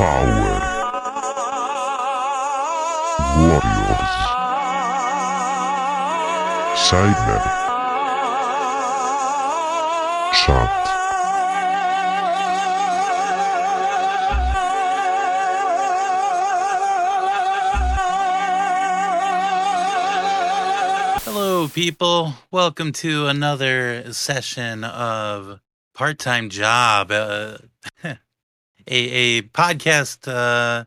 Power. Warriors. Cyber. Chat. Hello, people. Welcome to another session of Part Time Job, uh, a, a podcast uh,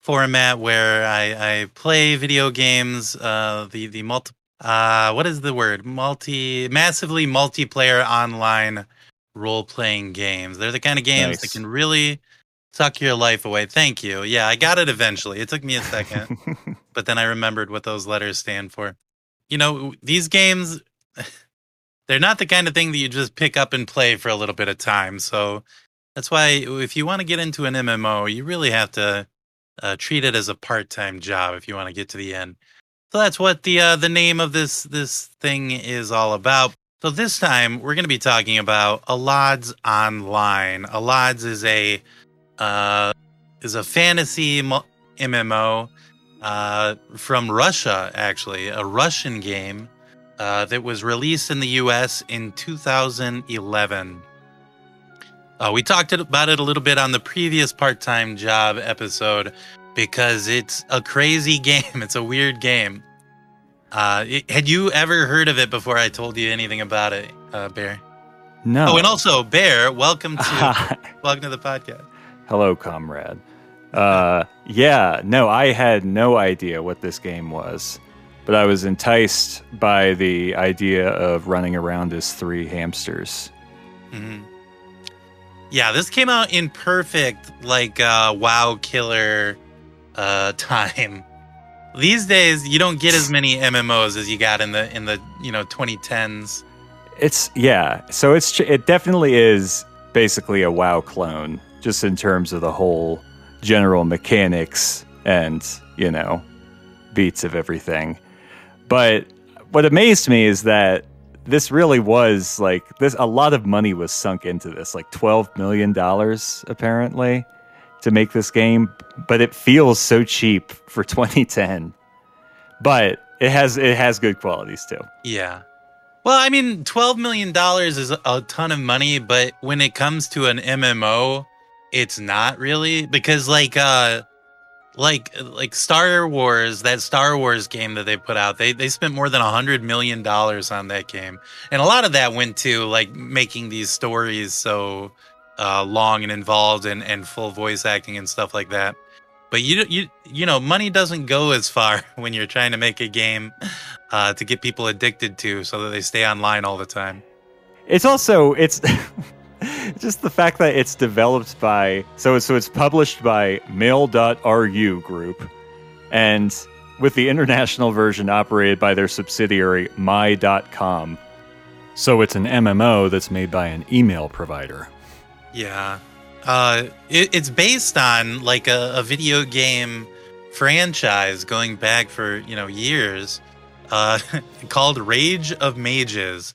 format where I, I play video games. Uh, the the multi uh, what is the word? Multi massively multiplayer online role playing games. They're the kind of games that can really suck your life away. Thank you. Yeah, I got it eventually. It took me a second but then I remembered what those letters stand for. You know, these games, they're not the kind of thing that you just pick up and play for a little bit of time. So that's why if you want to get into an MMO, you really have to uh, treat it as a part-time job if you want to get to the end. So that's what the uh, the name of this this thing is all about. So this time we're going to be talking about Allods Online. Allods is a uh, is a fantasy mo- MMO uh, from Russia, actually, a Russian game uh, that was released in the US in 2011. Uh, we talked about it a little bit on the previous part time job episode because it's a crazy game. It's a weird game. Uh, it- had you ever heard of it before I told you anything about it, uh, Bear? no. Oh, and also, Bear, welcome to welcome to the podcast. Hello, comrade. Uh, yeah, no, I had no idea what this game was, but I was enticed by the idea of running around as three hamsters. hmm Yeah, this came out in perfect like uh, WoW killer uh, time. These days, you don't get as many MMOs as you got in the in the you know 2010s. It's yeah, so it's it definitely is basically a WoW clone, just in terms of the whole general mechanics and you know beats of everything. But what amazed me is that this really was like this. A lot of money was sunk into this, like twelve million dollars apparently, to make this game. But it feels so cheap for 2010. But it has it has good qualities too. Yeah. Well, I mean, 12 million dollars is a ton of money, but when it comes to an MMO, it's not really because like uh like like Star Wars, that Star Wars game that they put out, they they spent more than a hundred million dollars on that game, and a lot of that went to like making these stories so uh, long and involved and and full voice acting and stuff like that. But you you you know, money doesn't go as far when you're trying to make a game uh, to get people addicted to, so that they stay online all the time. It's also it's just the fact that it's developed by so so it's published by Mail.ru Group, and with the international version operated by their subsidiary My.com. So it's an MMO that's made by an email provider. Yeah. Uh, it, it's based on like a, a video game franchise going back for, you know, years uh, called Rage of Mages.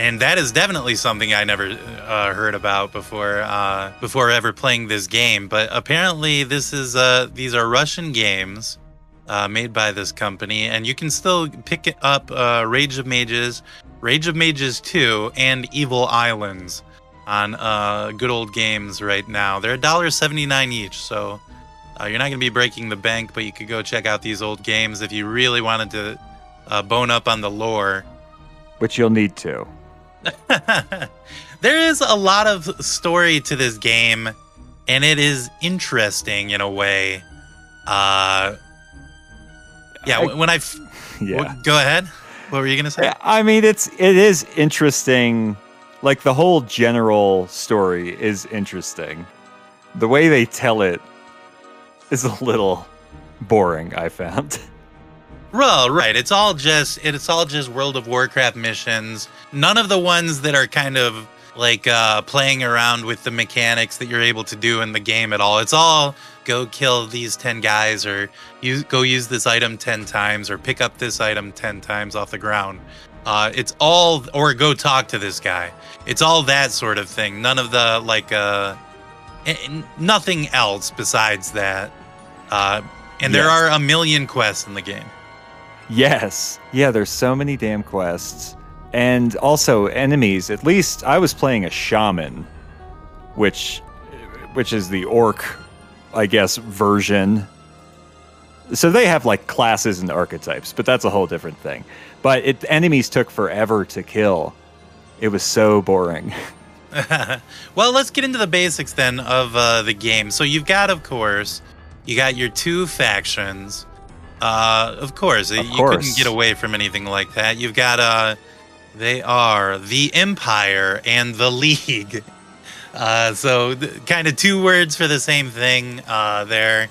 And that is definitely something I never uh, heard about before uh, before ever playing this game. But apparently, this is uh, these are Russian games uh, made by this company, and you can still pick up uh, Rage of Mages, Rage of Mages 2, and Evil Islands on uh, good old games right now. They're $1.79 each, so you're not going to be breaking the bank, but you could go check out these old games if you really wanted to bone up on the lore. Which you'll need to. there is a lot of story to this game, and it is interesting in a way. Uh, yeah, I- when I Yeah. go ahead. What were you gonna say? I mean it's it is interesting. Like the whole general story is interesting. The way they tell it is a little boring, I found. Well, right. It's all just it's all just World of Warcraft missions. None of the ones that are kind of like uh playing around with the mechanics that you're able to do in the game at all. It's all go kill these 10 guys or use go use this item 10 times or pick up this item 10 times off the ground. Uh it's all or go talk to this guy. It's all that sort of thing. None of the like uh nothing else besides that. Uh, and there are a million quests in the game. Yes. Yeah, there's so many damn quests. And also enemies. At least I was playing a shaman, which which is the orc, I guess, version. So they have like classes and archetypes, but that's a whole different thing. But it enemies took forever to kill. It was so boring. well, let's get into the basics then of uh, the game. So you've got, of course, you got your two factions. Uh, of course, you course. couldn't get away from anything like that. You've got uh, they are the Empire and the League. Uh, so th- kind of two words for the same thing. Uh, there,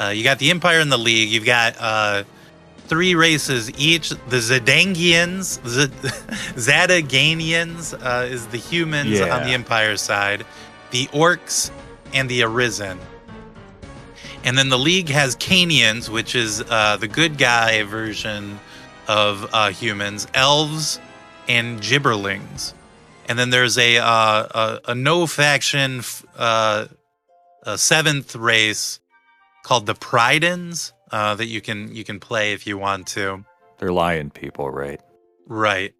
uh, you got the Empire and the League. You've got uh, three races each. The Zadangians, Z- Zadaganians uh, is the humans Yeah. on the Empire side. The Orcs and the Arisen. And then the League has Kanians, which is uh, the good guy version of uh, humans, elves, and gibberlings. And then there's a uh, a, a no faction uh, a seventh race called the Pridens uh, that you can you can play if you want to. They're lion people, right? Right.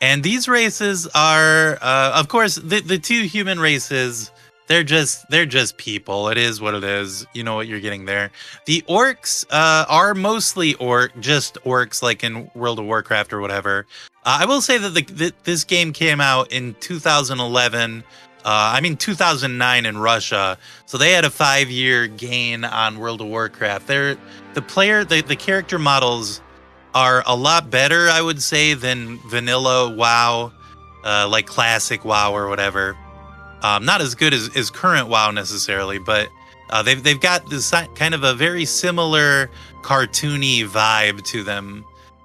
And these races are, uh, of course, the, the two human races. They're just they're just people. It is what it is. You know what you're getting there. The orcs uh, are mostly orc, just orcs, like in World of Warcraft or whatever. Uh, I will say that the, th- this game came out in 2011. Uh, I mean 2009 in Russia, so they had a five-year gain on World of Warcraft. They're the player, the, the character models are a lot better, I would say, than vanilla WoW, uh, like classic WoW or whatever. Um, not as good as, as current WoW necessarily, but uh, they've they've got this kind of a very similar cartoony vibe to them.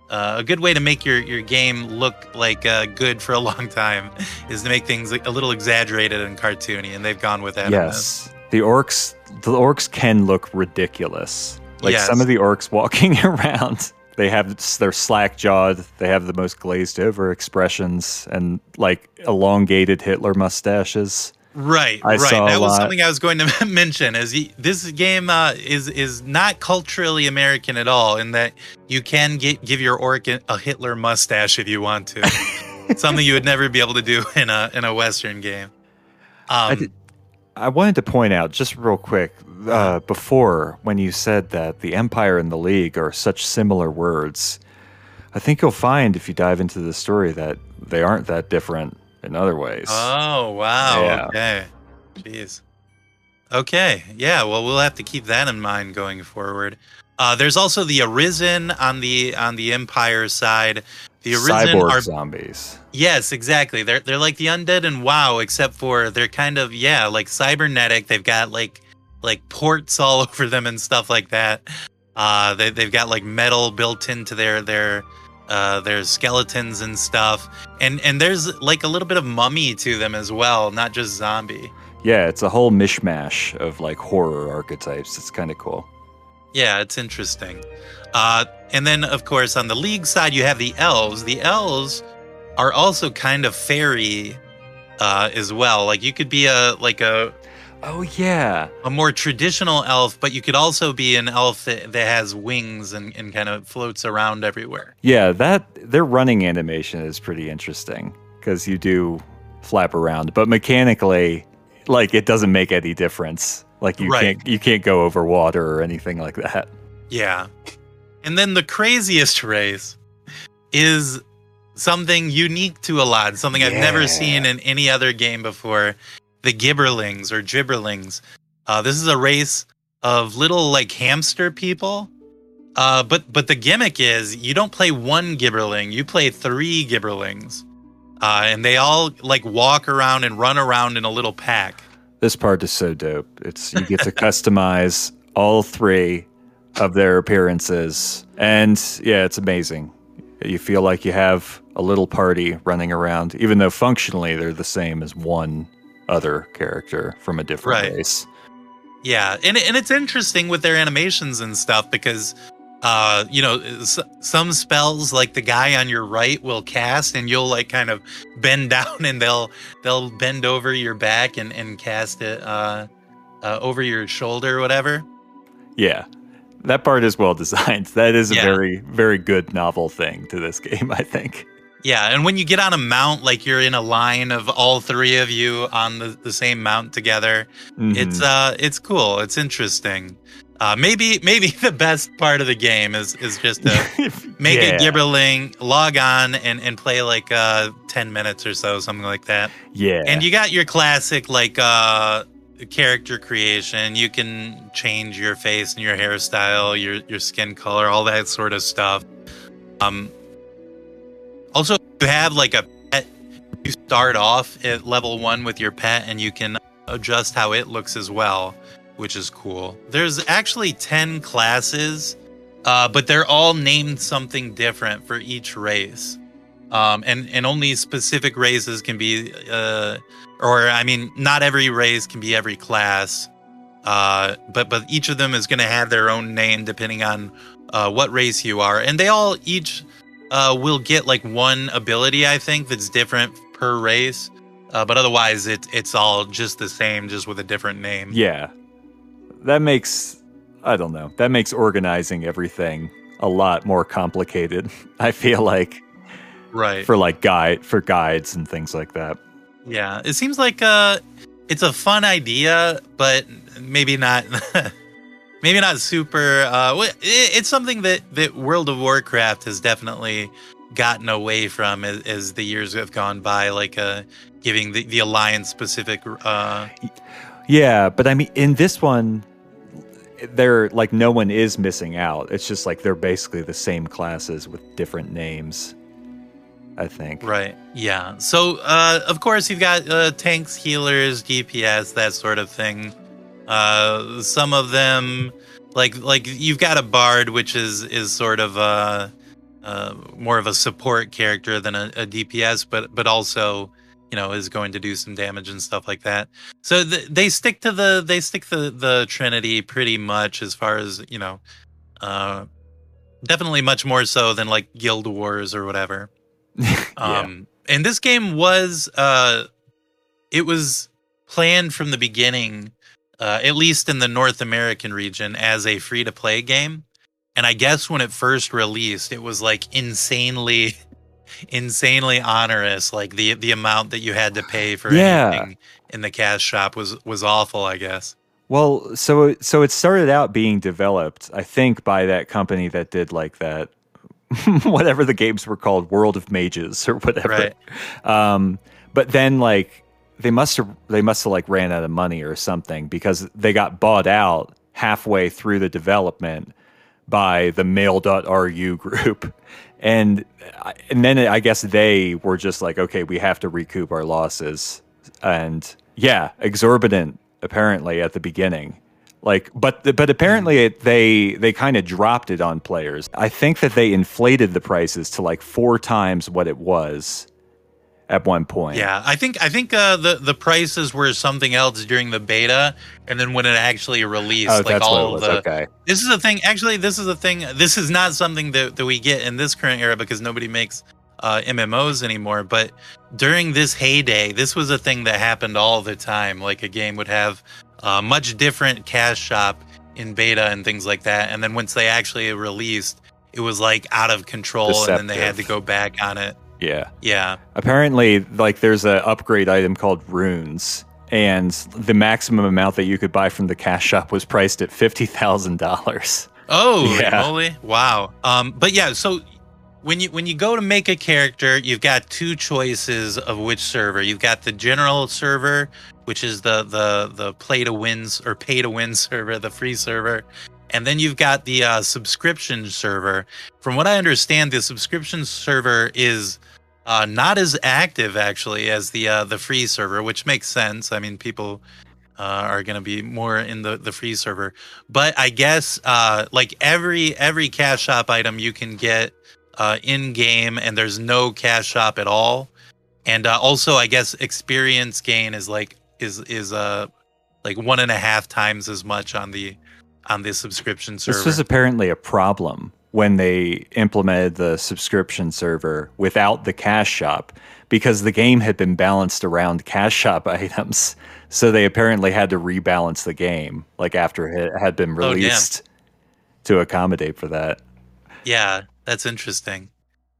Uh, a good way to make your, your game look like uh, good for a long time is to make things like a little exaggerated and cartoony, and they've gone with that. Yes. The orcs the orcs can look ridiculous. Like Yes. some of the orcs walking around, they have they're slack jawed, they have the most glazed over expressions and like elongated Hitler mustaches. Right, I right. That was lot. something I was going to mention. Is y- this game uh, is is not culturally American at all, in that you can get give your orc a Hitler mustache if you want to. something you would never be able to do in a in a Western game. Um, did- I wanted to point out just real quick uh, before when you said that the Empire and the League are such similar words. I think you'll find if you dive into the story that they aren't that different in other ways. Oh wow. Yeah. Okay. Jeez. Okay. Yeah. Well, we'll have to keep that in mind going forward. Uh, there's also the Arisen on the on the Empire side. The Arisen Cyborg are zombies. Yes, exactly. They're they're like the undead and WoW, except for they're kind of yeah, like cybernetic. They've got like like ports all over them and stuff like that. Uh, they they've got like metal built into their their uh their skeletons and stuff. And and there's like a little bit of mummy to them as well, not just zombie. Yeah, it's a whole mishmash of like horror archetypes. It's kind of cool. Yeah, it's interesting. Uh, and then, of course, on the league side, you have the elves. The elves are also kind of fairy uh, as well. Like you could be a like a Oh yeah, a more traditional elf, but you could also be an elf that, that has wings and, and kind of floats around everywhere. yeah. That their running animation is pretty interesting because you do flap around, but mechanically, like it doesn't make any difference. Like you Right. can't you can't go over water or anything like that. Yeah. And then the craziest race is something unique to a lot, something I've never seen in any other game before. The Gibberlings or Gibberlings. Uh, this is a race of little like hamster people. Uh, but but the gimmick is you don't play one Gibberling, you play three Gibberlings. Uh, and they all like walk around and run around in a little pack. This part is so dope. It's you get to customize all three of their appearances, and yeah, it's amazing. You feel like you have a little party running around, even though functionally they're the same as one other character from a different Right. race. Yeah, and and it's interesting with their animations and stuff because uh, you know, s- some spells like the guy on your right will cast, and you'll like kind of bend down, and they'll they'll bend over your back and and cast it uh, uh, over your shoulder, or whatever. Yeah. That part is well designed. That is a Yeah. very, very good novel thing to this game, I think. Yeah, and when you get on a mount, like you're in a line of all three of you on the, the same mount together. It's Mhm. uh, it's cool. It's interesting. Uh, maybe maybe the best part of the game is is just to make Yeah. a gibberling, log on, and and play like uh ten minutes or so, something like that. Yeah. And you got your classic like uh character creation. You can change your face and your hairstyle, your your skin color, all that sort of stuff. Um also you have like a pet you start off at level 1 with your pet and you can adjust how it looks as well, which is cool. There's actually 10 classes, uh, but they're all named something different for each race um, and and only specific races can be, uh, or I mean, not every race can be every class, uh, but but each of them is going to have their own name depending on uh, what race you are, and they all each uh, will get like one ability I think that's different per race, uh, but otherwise it it's all just the same, just with a different name. Yeah. That makes I don't know. That makes organizing everything a lot more complicated. I feel like Right. for like guide for guides and things like that. Yeah, it seems like uh it's a fun idea, but maybe not maybe not super uh it- it's something that that World of Warcraft has definitely gotten away from as, as the years have gone by like uh giving the, the alliance specific uh Yeah, but I mean in this one they're like no one is missing out. It's just like they're basically the same classes with different names. I think. right yeah so uh of course you've got uh tanks healers dps that sort of thing uh some of them like like you've got a bard which is is sort of uh uh more of a support character than a, a dps but but also you know is going to do some damage and stuff like that so th- they stick to the they stick to the trinity pretty much as far as you know uh definitely much more so than like guild wars or whatever yeah. um, and this game was uh, it was planned from the beginning, uh, at least in the North American region, as a free to play game. And I guess when it first released, it was like insanely, insanely onerous. Like the the amount that you had to pay for Yeah. anything in the cash shop was was awful. I guess. Well, so so it started out being developed, I think, by that company that did like that, whatever the games were called, World of Mages or whatever. Right. Um, but then like they must have they must have like ran out of money or something because they got bought out halfway through the development by the mail.ru group. And uh, and then I guess they were just like, okay, we have to recoup our losses. And yeah, exorbitant apparently at the beginning. Like, but but apparently it, they they kind of dropped it on players. I think that they inflated the prices to like four times what it was at one point. Yeah, I think I think uh, the the prices were something else during the beta, and then when it actually released, Oh, like that's all was. the okay. This is a thing. Actually, this is a thing. This is not something that, that we get in this current era because nobody makes uh, MMOs anymore. But during this heyday, this was a thing that happened all the time. Like a game would have a much different cash shop in beta and things like that. And then once they actually released, it was like out of control, and then they had to go back on it. Yeah. Yeah. Apparently, like there's a upgrade item called runes, and the maximum amount that you could buy from the cash shop was priced at fifty thousand dollars. Oh, Yeah. moly! Wow. Um, but yeah, so when you when you go to make a character, you've got two choices of which server. You've got the general server, which is the the the play to wins or pay to win server, the free server, and then you've got the uh, subscription server. From what I understand, the subscription server is uh, not as active actually as the uh, the free server, which makes sense. I mean, people uh, are going to be more in the the free server, but I guess uh, like every every cash shop item you can get uh, in game, and there's no cash shop at all. And also, I guess experience gain is like is is uh like one and a half times as much on the on the subscription server. This was apparently a problem when they implemented the subscription server without the cash shop because the game had been balanced around cash shop items. So they apparently had to rebalance the game like after it had been Oh, released to accommodate for that. Yeah, that's interesting.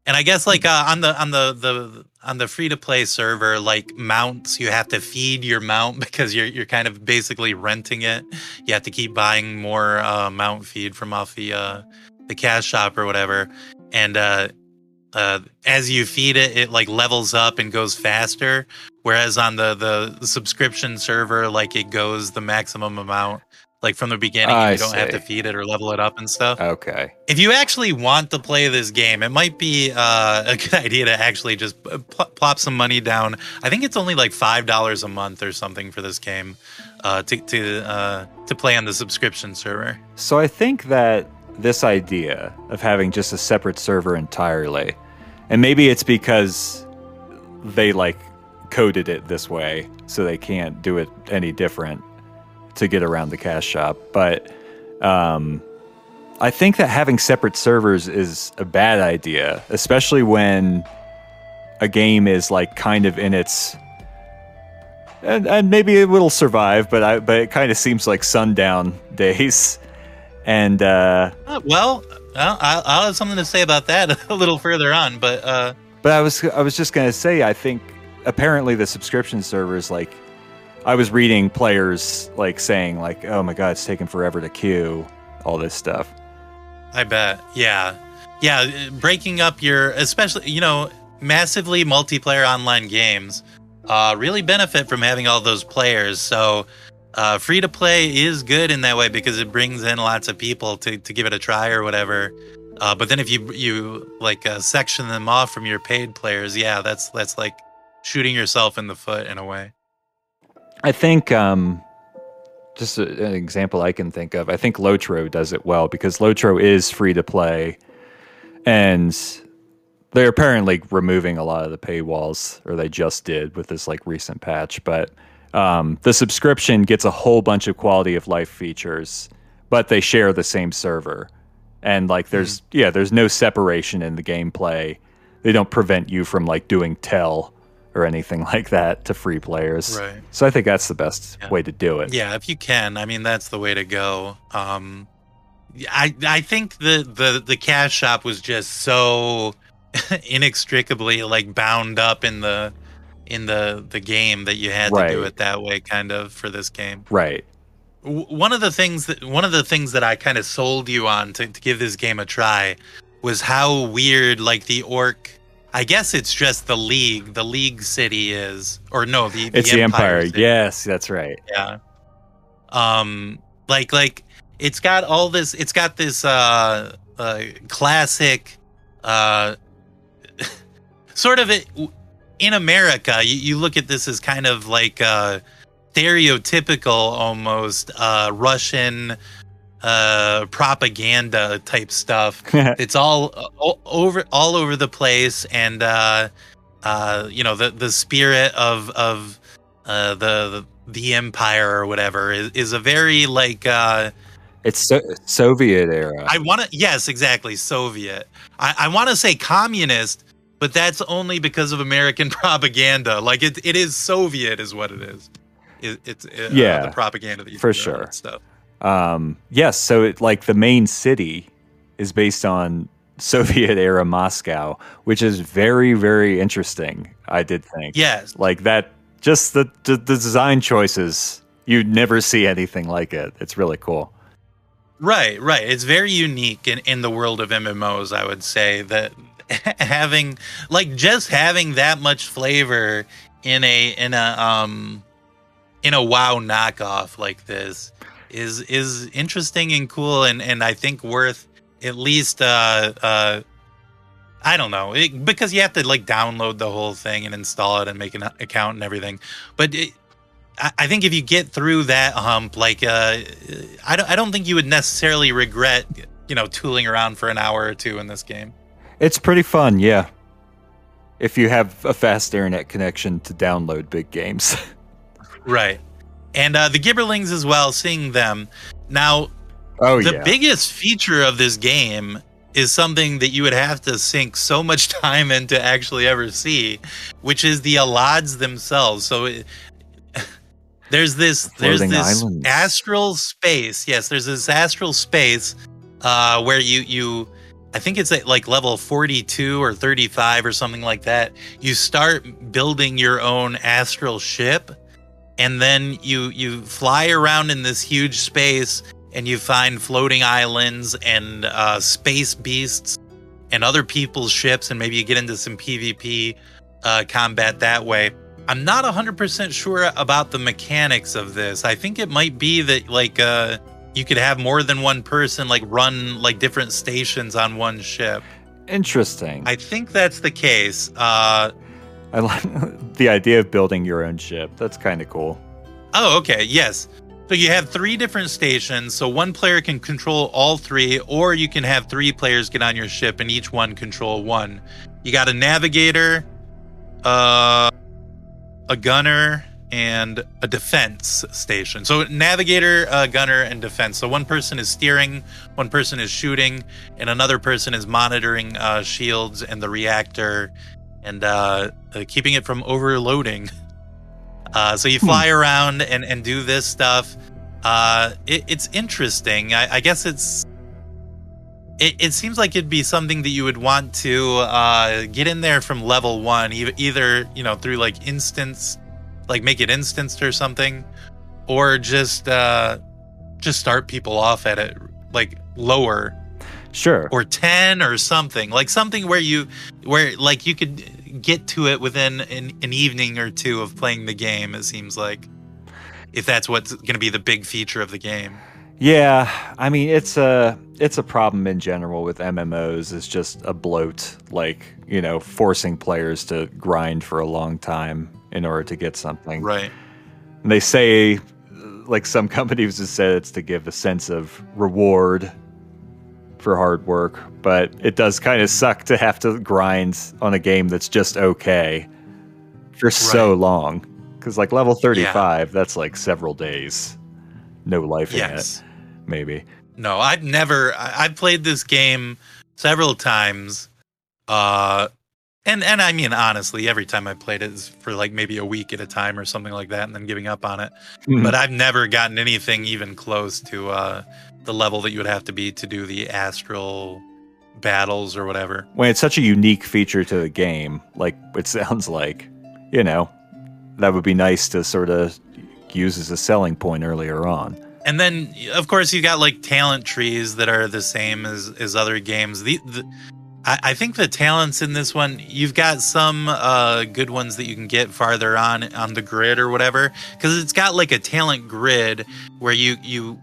And I guess like uh, on the on the the on the free to play server, like mounts, you have to feed your mount because you're you're kind of basically renting it. You have to keep buying more uh, mount feed from off the uh, the cash shop or whatever. And uh, uh, as you feed it, it like levels up and goes faster. Whereas on the the subscription server, like it goes the maximum amount. Like from the beginning, I you don't have to feed it or level it up and stuff Okay. if you actually want to play this game, it might be uh, a good idea to actually just pl- plop some money down. I think it's only like five dollars a month or something for this game uh, to to uh, to play on the subscription server. So I think that this idea of having just a separate server entirely, and maybe it's because they like coded it this way, so they can't do it any different to get around the cash shop. But um, I think that having separate servers is a bad idea, especially when a game is like kind of in its and, and maybe it will survive, but I but it kind of seems like sundown days. And uh, Uh, well, I'll, I'll I'll have something to say about that a little further on, but uh, but I was I was just gonna say I think apparently the subscription servers like I was reading players like saying like oh my god it's taking forever to queue all this stuff. I bet. Yeah. Yeah. Breaking up your, especially, you know, massively multiplayer online games uh, really benefit from having all those players. So uh, free to play is good in that way because it brings in lots of people to, to give it a try or whatever. Uh, but then if you you like uh, section them off from your paid players, yeah, that's that's like shooting yourself in the foot in a way. I think um, just a, an example I can think of. I think Lotro does it well because Lotro is free to play, and they're apparently removing a lot of the paywalls, or they just did with this like recent patch. But um, the subscription gets a whole bunch of quality of life features, but they share the same server, and like there's yeah, there's no separation in the gameplay. They don't prevent you from like doing tell or anything like that to free players. Right. So I think that's the best Yeah. way to do it. Yeah, if you can, I mean that's the way to go. Um, I I think the the the cash shop was just so inextricably like bound up in the in the the game that you had to do it that way, kind of for this game. Right. W- one of the things that one of the things that I kind of sold you on to, to give this game a try was how weird like the orc. I guess it's just the league. The league city is, or no, the, It's the Empire. City. Yes, that's right. Yeah. Um like like it's got all this it's got this uh uh classic uh sort of it in America you, you look at this as kind of like uh stereotypical almost uh Russian uh propaganda type stuff. It's all o- over all over the place and uh uh you know the the spirit of of uh the the empire or whatever is, is a very like uh it's so- Soviet era. i want to yes exactly soviet. I, I want to say communist but that's only because of american propaganda. Like it, it is soviet is what it is. It, it's uh, Yeah, the propaganda that you for all sure. stuff Um, yes, so it, like the main city is based on Soviet era Moscow, which is very, very interesting. I did think. yes Like that, just the, the the design choices. You'd never see anything like it. It's really cool. Right, right. It's very unique in, in the world of MMOs, I would say that having like just having that much flavor in a in a um in a WoW knockoff like this is is interesting and cool and and I think worth at least uh uh I don't know it, because you have to like download the whole thing and install it and make an account and everything. But it, I, I think if you get through that hump, like uh, I don't I don't think you would necessarily regret you know tooling around for an hour or two in this game. It's pretty fun, yeah. If you have a fast internet connection to download big games. Right. And uh, the Gibberlings as well, seeing them. Now, Oh the yeah. biggest feature of this game is something that you would have to sink so much time in to actually ever see, which is the Allods themselves. So it, there's this there's this islands. astral space. Yes, there's this astral space uh, where you you I think it's at like level 42 or 35 or something like that. You start building your own astral ship and then you you fly around in this huge space and you find floating islands and uh, space beasts and other people's ships and maybe you get into some PvP uh, combat that way. I'm not 100% sure about the mechanics of this. I think it might be that like uh you could have more than one person like run like different stations on one ship. Interesting. I think that's the case. Uh I like the idea of building your own ship. That's kind of cool. Oh, okay. Yes. So you have three different stations. So one player can control all three, or you can have three players get on your ship and each one control one. You got a navigator, uh, a gunner, and a defense station. So navigator, uh, gunner, and defense. So one person is steering, one person is shooting, and another person is monitoring uh, shields and the reactor and uh, uh, keeping it from overloading. Uh, so you fly around and, and do this stuff. Uh, it, it's interesting. I, I guess it's. It, it seems like it'd be something that you would want to uh, get in there from level one, e- either you know through like instance, like make it instanced or something, or just uh, just start people off at it like lower Sure. or 10 or something like something where you where like you could get to it within an, an evening or two of playing the game it seems like if that's what's going to be the big feature of the game Yeah, I mean it's a it's a problem in general with MMOs. It's just a bloat, like you know, forcing players to grind for a long time in order to get something. right And they say, like some companies have said, it's to give a sense of reward for hard work, but it does kind of suck to have to grind on a game that's just okay for so long. Because like level thirty-five, that's like several days, no life in yes. it, maybe. no i've never I, i've played this game several times uh and and i mean honestly every time i played it is for like maybe a week at a time or something like that and then giving up on it. But I've never gotten anything even close to uh, the level that you would have to be to do the astral battles or whatever. when it's such a unique feature to the game, like it sounds like, you know, that would be nice to sort of use as a selling point earlier on. And then, of course, you've got like talent trees that are the same as as other games. The, the I, I think the talents in this one, you've got some uh, good ones that you can get farther on on the grid or whatever, because it's got like a talent grid where you you.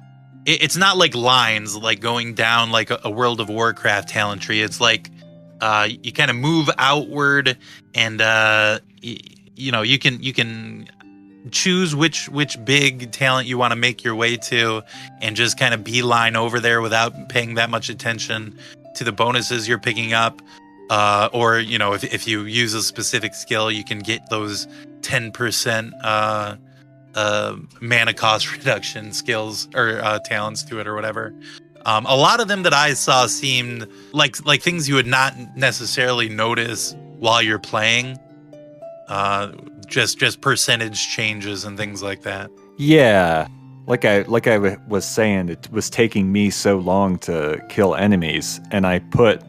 It- It's not like lines, like going down like a, a World of Warcraft talent tree. It's like uh, you kind of move outward, and uh, y- you know you can you can choose which which big talent you want to make your way to and just kind of beeline over there without paying that much attention to the bonuses you're picking up uh, or you know if, if you use a specific skill you can get those 10% uh, uh, mana cost reduction skills or uh, talents to it or whatever um, a lot of them that i saw seemed like like things you would not necessarily notice while you're playing uh, just just percentage changes and things like that. Yeah. Like I like I w- was saying, it was taking me so long to kill enemies, and I put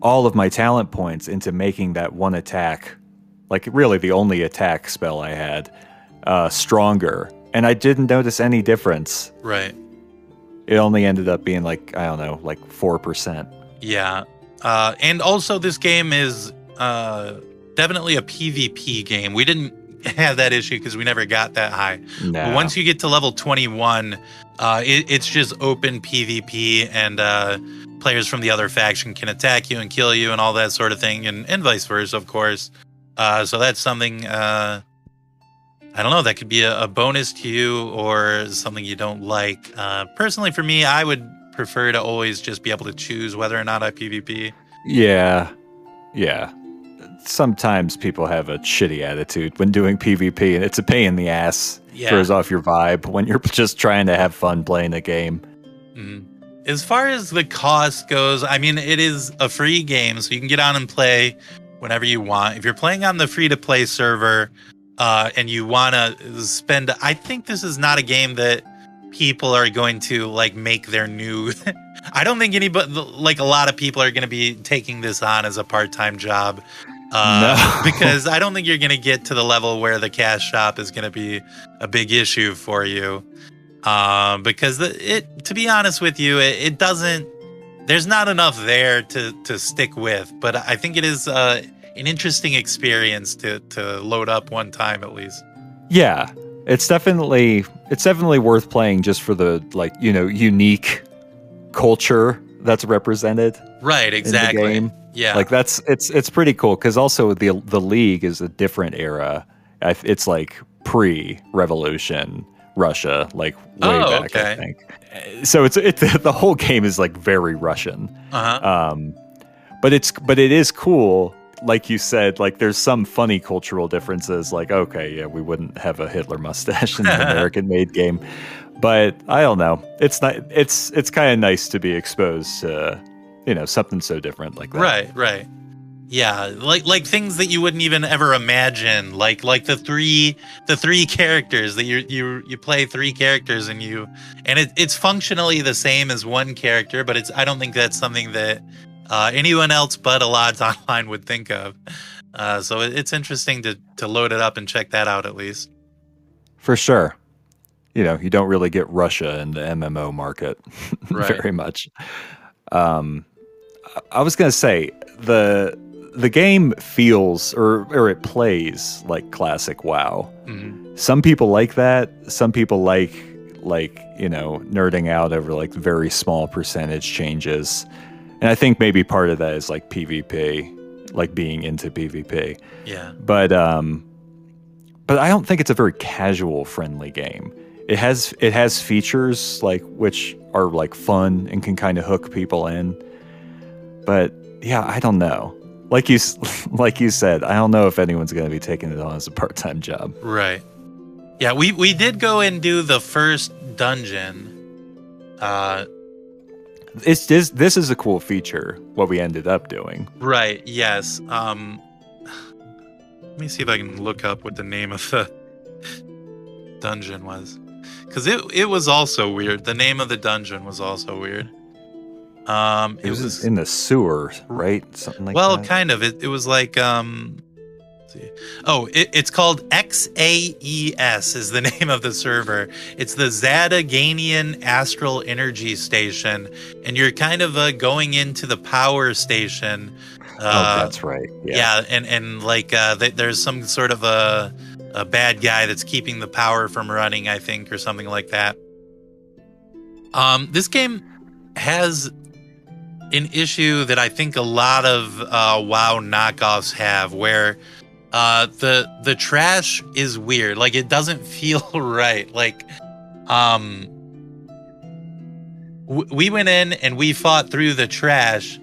all of my talent points into making that one attack, like really the only attack spell I had, uh, stronger, and I didn't notice any difference. Right. It only ended up being like I don't know, like four percent. Yeah. Uh, and also, this game is uh, definitely a PvP game. We didn't have that issue because we never got that high. But once you get to level 21, uh, it, it's just open PvP, and uh, players from the other faction can attack you and kill you and all that sort of thing, and, and vice versa, of course. Uh, so that's something, uh, I don't know, that could be a, a bonus to you or something you don't like. Uh, personally, for me, I would prefer to always just be able to choose whether or not I PvP. Yeah. Yeah. Sometimes people have a shitty attitude when doing PvP and it's a pain in the ass. Yeah. Throws off your vibe when you're just trying to have fun playing the game. Mhm. As far as the cost goes, I mean, it is a free game, so you can get on and play whenever you want. If you're playing on the free to play server uh, and you want to spend, I think this is not a game that people are going to like make their new. I don't think anybody, like a lot of people, are going to be taking this on as a part time job. Uh, No. because I don't think you're going to get to the level where the cash shop is going to be a big issue for you um, because the, it, to be honest with you, it, it doesn't. There's not enough there to to stick with, but I think it is uh, an interesting experience to to load up one time at least. Yeah, it's definitely it's definitely worth playing just for the like you know unique culture that's represented Right, exactly. in the game. Yeah, Like that's it's it's pretty cool because also the the league is a different era. It's like pre-revolution Russia, like way Oh, back. I think. So it's it the whole game is like very Russian. uh-huh. Um, but it's but it is cool. Like you said, like there's some funny cultural differences. Like okay, yeah, we wouldn't have a Hitler mustache in an American-made game, but I don't know. It's not. It's it's kind of nice to be exposed to you know something so different like that. right, right. Yeah, like like things that you wouldn't even ever imagine. Like like the three the three characters that you you you play three characters and you and it, it's functionally the same as one character, but it's I don't think that's something that uh, anyone else but Allods Online would think of. Uh, so it's interesting to to load it up and check that out at least. For sure. You know, you don't really get Russia in the MMO market Right. very much. Um, I- was going to say the the game feels or or it plays like classic WoW. Mhm. Some people like that. Some people like like you know nerding out over like very small percentage changes. And I think maybe part of that is like PvP, like being into PvP Yeah, but um but I don't think it's a very casual friendly game. It has it has features like which are like fun and can kind of hook people in. But yeah, I don't know. Like you like you said, I don't know if anyone's going to be taking it on as a part-time job. right. Yeah, we we did go and do the first dungeon. Uh, It's this this is a cool feature what we ended up doing. Right. Yes. Um Let me see if I can look up what the name of the dungeon was. Cuz it it was also weird. The name of the dungeon was also weird. Um It was in the sewer, right? Something like that. well, that. kind of. It it was like um see. Oh, it, it's called XAES is the name of the server. It's the Zadaganian Astral Energy Station, and you're kind of uh, going into the power station. oh, Uh, that's right. Yeah. yeah. and and like uh, th- there's some sort of a a bad guy that's keeping the power from running, I think, or something like that. Um, this game has an issue that I think a lot of uh, WoW knockoffs have, where uh, the the trash is weird. Like it doesn't feel right. Like, um, w- we went in and we fought through the trash.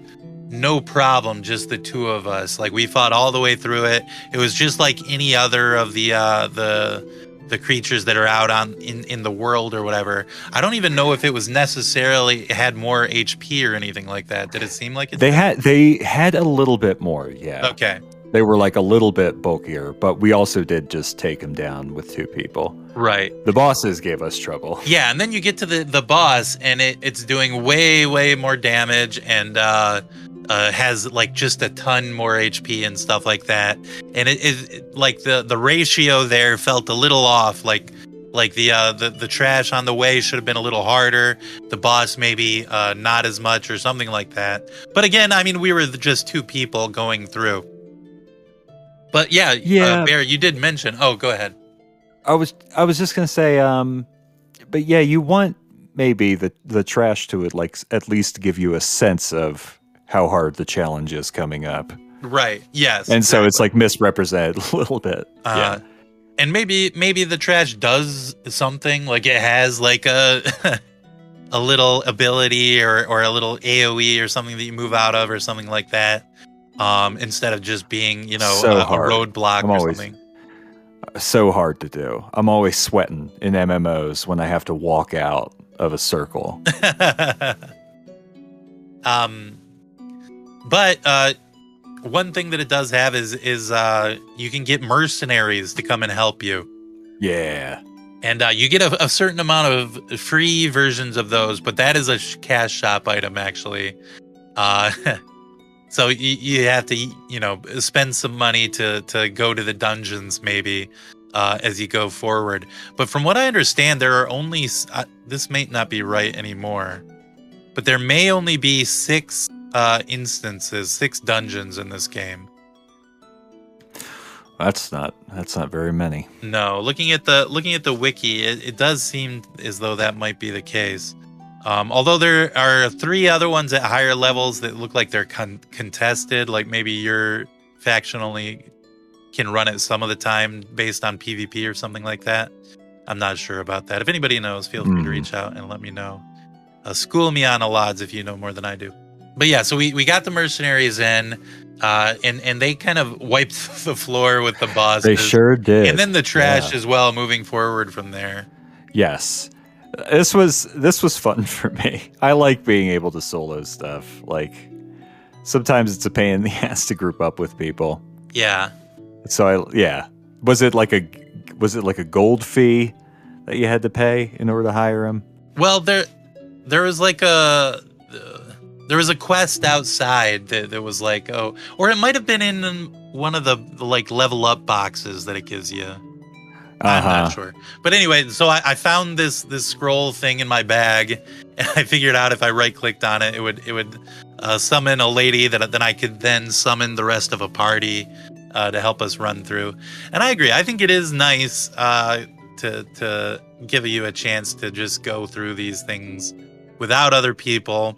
No problem just the two of us. Like we fought all the way through it. It was just like any other of the uh the the creatures that are out on in in the world or whatever. I don't even know if it was necessarily it had more hp or anything like that. Did it seem like it They had they had a little bit more, yeah. okay They were like a little bit bulkier, but we also did just take them down with two people. right The bosses gave us trouble. yeah and then you get to the the boss and it, it's doing way way more damage and uh uh, has like just a ton more HP and stuff like that, and it is like the the ratio there felt a little off. Like like the uh, the the trash on the way should have been a little harder. The boss maybe uh, not as much or something like that. But again, I mean, we were just two people going through. But yeah, Yeah. Uh, Bear, you did mention. Oh, go ahead. I was I was just gonna say, um, but yeah, you want maybe the the trash to it like at least give you a sense of how hard the challenge is coming up, Right. Yes. and so it's like misrepresented a little bit. Uh, and maybe maybe the trash does something like it has like a a little ability or or a little AOE or something that you move out of or something like that. Um, instead of just being you know So a, a roadblock I'm or always- something. so hard to do. I'm always sweating in MMOs when I have to walk out of a circle. um, but uh, one thing that it does have is is uh, you can get mercenaries to come and help you, yeah. and uh, you get a, a certain amount of free versions of those. But that is a sh- cash shop item actually. Uh, so you, you have to you know spend some money to to go to the dungeons maybe uh, as you go forward. But from what I understand, there are only uh, this may not be right anymore, but there may only be six uh, instances, six dungeons in this game. That's not that's not very many. No, looking at the looking at the wiki, it, it does seem as though that might be the case. Um, although there are three other ones at higher levels that look like they're con- contested, like maybe your faction only can run it some of the time based on PvP or something like that. I'm not sure about that. If anybody knows, feel free to Hmm. reach out and let me know. Uh, school me on Allods if you know more than I do. But yeah, so we, we got the mercenaries in, uh, and and they kind of wiped the floor with the bosses. They sure did. and then the trash Yeah. as well, moving forward from there. Yes. This was this was fun for me. I like being able to solo stuff. Like sometimes it's a pain in the ass to group up with people. Yeah, So I yeah. Was it like a was it like a gold fee that you had to pay in order to hire him? Well, there, there was like a, there was a quest outside that, that was like, oh, or it might have been in one of the, the like level up boxes that it gives you. I'm Uh-huh. not sure, but anyway, so I, I found this this scroll thing in my bag, and I figured out if I right clicked on it, it would it would uh, summon a lady that then I could then summon the rest of a party uh, to help us run through. And I agree, I think it is nice uh, to to give you a chance to just go through these things without other people.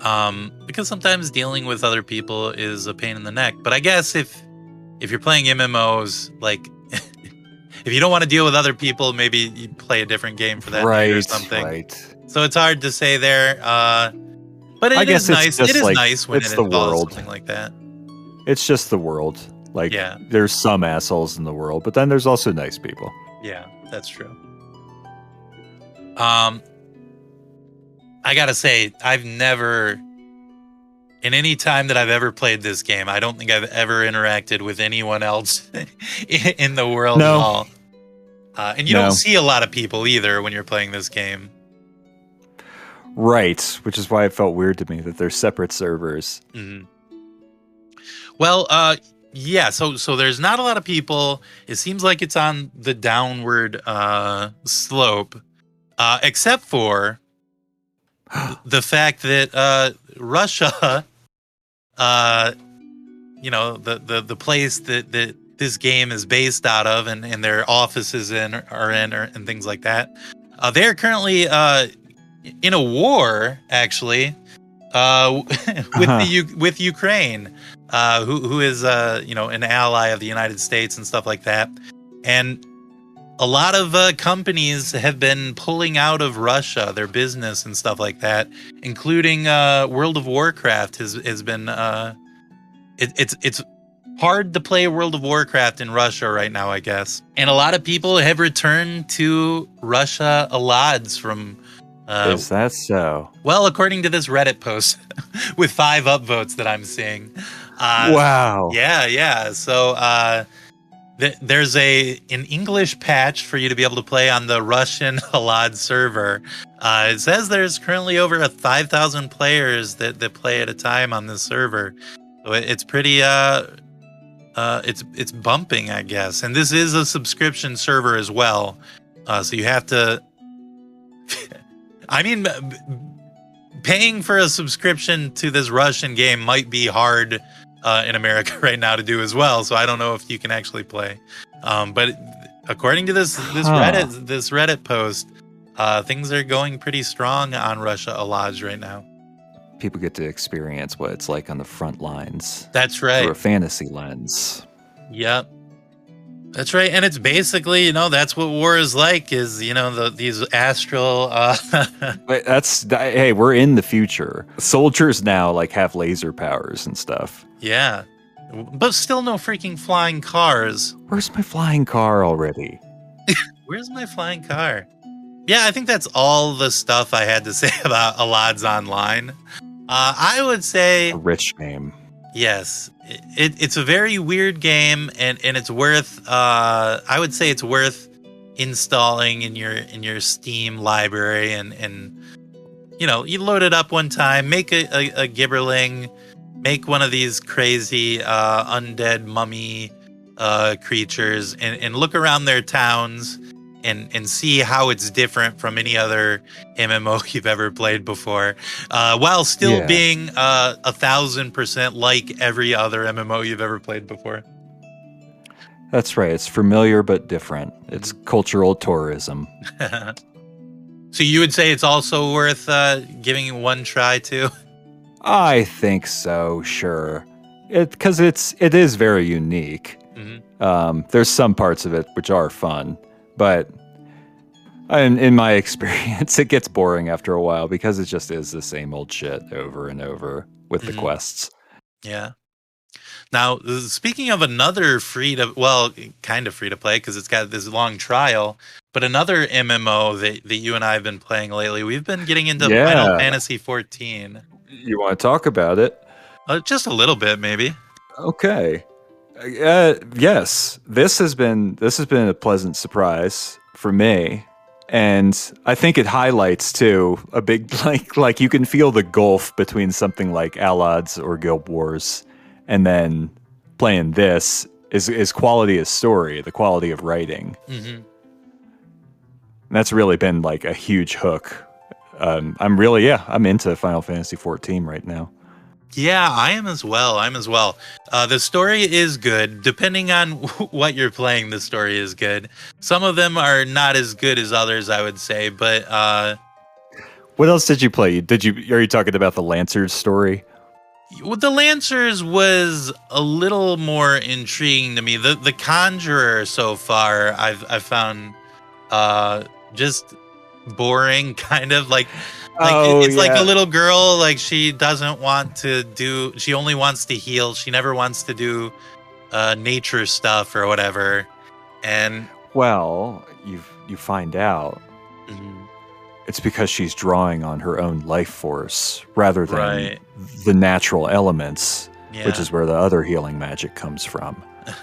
Um, because sometimes dealing with other people is a pain in the neck. But I guess if if you're playing MMOs, like if you don't want to deal with other people, maybe you play a different game for that right, or something. right. So it's hard to say there. Uh, but it I is guess nice. It is like- nice when it's it the involves world. something like that. It's just the world. Like Yeah. there's some assholes in the world, but then there's also nice people. Yeah, that's true. Um, I gotta say, I've never, in any time that I've ever played this game, I don't think I've ever interacted with anyone else in in the world No. at all. Uh, and you No. don't see a lot of people either when you're playing this game. Right, which is why it felt weird to me that they're separate servers. Mhm. Well, uh, yeah. So, so there's not a lot of people. It seems like it's on the downward uh, slope, uh, except for the fact that uh, Russia, uh, you know, the, the the place that that this game is based out of, and, and their offices in are in, or, and things like that. Uh, they are currently uh, in a war, actually, uh, with Uh-huh. the U- with Ukraine, uh, who who is uh, you know an ally of the United States and stuff like that, and a lot of uh, companies have been pulling out of Russia, their business and stuff like that, including uh, World of Warcraft has has been. Uh, it, it's it's hard to play World of Warcraft in Russia right now, I guess, and a lot of people have returned to Russia Allods from. Uh, Is that so? well, according to this Reddit post with five upvotes that I'm seeing. Uh, wow. yeah, yeah. So uh, th- there's a an English patch for you to be able to play on the Russian Allods server. Uh, it says there's currently over a five thousand players that, that play at a time on this server. So it, it's pretty. Uh, it's it's bumping, I guess, and this is a subscription server as well. Uh, so you have to. I mean, paying for a subscription to this Russian game might be hard uh, in America right now to do as well. So I don't know if you can actually play. Um, but according to this this Huh. Reddit this Reddit post, uh, things are going pretty strong on Russia Allods right now. People get to experience what it's like on the front lines That's through right. a fantasy lens. Yep. That's right, and it's basically you know that's what war is like is you know the these astral uh, But that's hey, we're in the future. Soldiers now like have laser powers and stuff. yeah, but still no freaking flying cars. Where's my flying car already? Where's my flying car? yeah, I think that's all the stuff I had to say about Allods Online. Uh, I would say A rich name. Yes, it, it's a very weird game, and, and it's worth. Uh, I would say it's worth installing in your in your Steam library, and and you know you load it up one time, make a, a, a gibberling, make one of these crazy uh, undead mummy uh, creatures, and, and look around their towns. And, and see how it's different from any other MMO you've ever played before, uh, while still Yeah. being uh, a thousand percent like every other MMO you've ever played before. That's right. It's familiar but different. It's cultural tourism. so you would say it's also worth uh, giving one try too? I think so. Sure. It because it's it is very unique. Mhm. Um, there's some parts of it which are fun, but in, in my experience, it gets boring after a while because it just is the same old shit over and over with Mhm. the quests. Yeah. Now, uh, speaking of another free to well, kind of free to play because it's got this long trial, but another MMO that, that you and I have been playing lately, we've been getting into Final Fantasy 14. You want to talk about it? Uh, just a little bit, maybe. Okay. Uh, yes, this has been this has been a pleasant surprise for me, and I think it highlights too a big like like you can feel the gulf between something like Allods or Guild Wars, and then playing this is is quality of story, the quality of writing. hmm that's really been like a huge hook. Um, I'm really yeah, I'm into Final Fantasy 14 right now. Yeah, I am as well. I'm as well. Uh, the story is good. Depending on what you're playing, the story is good. Some of them are not as good as others, I would say. But uh, What else did you play? Did you are you talking about the Lancers story? Well, the Lancers was a little more intriguing to me. The the Conjurer so far, I've I found uh just boring, kind of like like Oh, it's like a little girl. Like she doesn't want to do. She only wants to heal. She never wants to do uh nature stuff or whatever. And Well, you you find out mm, it's because she's drawing on her own life force rather than Right. the natural elements, yeah. which is where the other healing magic comes from.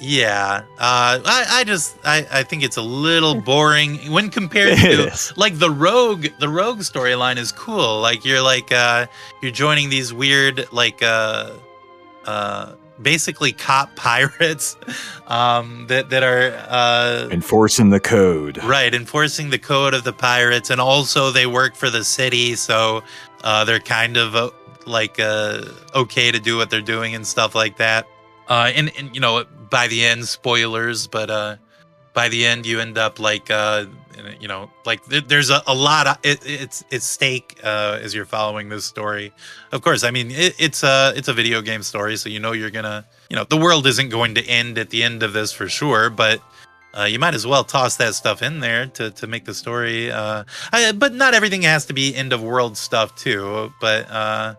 yeah. Uh, I, I just I, I think it's a little boring when compared to like the rogue the rogue storyline is cool. Like you're like uh you're joining these weird like uh uh basically cop pirates um that that are uh Enforcing the code. right enforcing the code of the pirates and also they work for the city so uh they're kind of uh, like uh okay to do what they're doing and stuff like that uh and, and you know by the end spoilers but uh by the end you end up like uh you know like there- there's a, a lot of it, it's it's stake uh as you're following this story. Of course i mean it, it's a it's a video game story so you know you're gonna you know the world isn't going to end at the end of this for sure but uh, you might as well toss that stuff in there to, to make the story uh I, but not everything has to be end of world stuff too but uh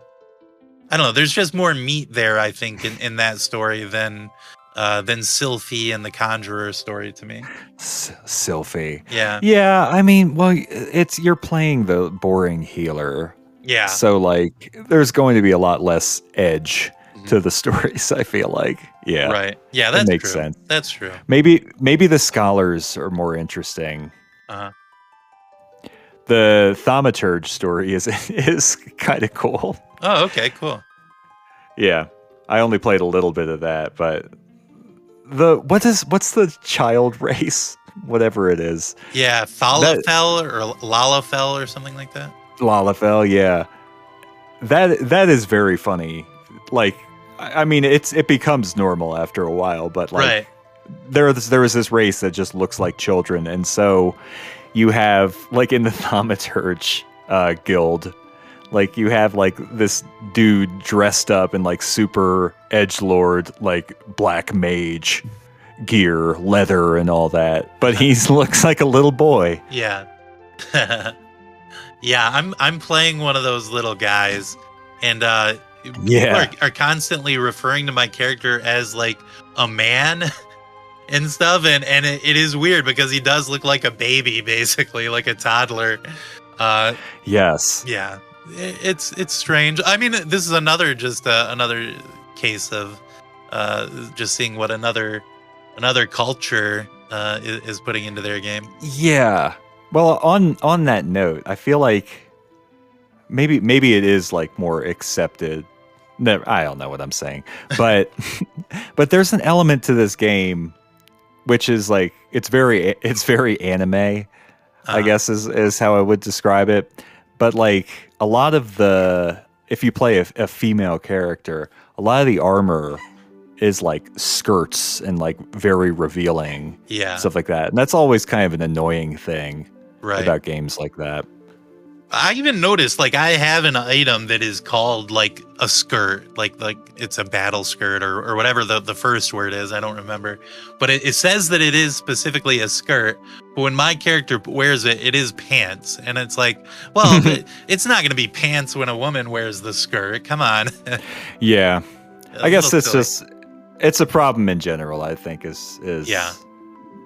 i don't know there's just more meat there i think in, in that story than uh than sylphie and the conjurer story to me S- Sylphie. yeah Yeah, I mean, well, it's you're playing the boring healer, yeah so like, there's going to be a lot less edge Mhm. to the stories. I feel like, yeah, right yeah That makes true sense. that's true Maybe maybe the scholars are more interesting. uh-huh The thaumaturge story is is kind of cool. oh okay cool Yeah, I only played a little bit of that, but the what is what's the child race, whatever it is, yeah falafel or lalafel or something like that Lalafell. Yeah, that that is very funny. Like, I I mean, it's it becomes normal after a while, but like right there there is this race that just looks like children, and so you have like in the thaumaturge uh, guild, like you have like this dude dressed up in like super edge lord like black mage gear, leather, and all that, but he looks like a little boy. Yeah. yeah, I'm I'm playing one of those little guys and uh Yeah. are, are constantly referring to my character as like a man and stuff, and and it, it is weird because he does look like a baby, basically like a toddler. Uh, Yes. yeah, i- it's it's strange. I mean, this is another just uh, another case of uh, just seeing what another another culture uh, is, is putting into their game. Yeah. Well, on on that note, I feel like maybe maybe it is like more accepted. No, I don't know what I'm saying, but but there's an element to this game which is like it's very it's very anime. I Uh, guess is is how I would describe it. But like a lot of the if you play a, a female character, a lot of the armor is like skirts and like very revealing Yeah, stuff like that. And that's always kind of an annoying thing right. about games like that. I even noticed like I have an item that is called like a skirt, like like it's a battle skirt or, or whatever the, the first word is. I don't remember, but it, it says that it is specifically a skirt. But when my character wears it, it is pants, and it's like, well, it- it's not going to be pants when a woman wears the skirt. Come on. Yeah. A I guess it's silly. just it's a problem in general, I think is is Yeah.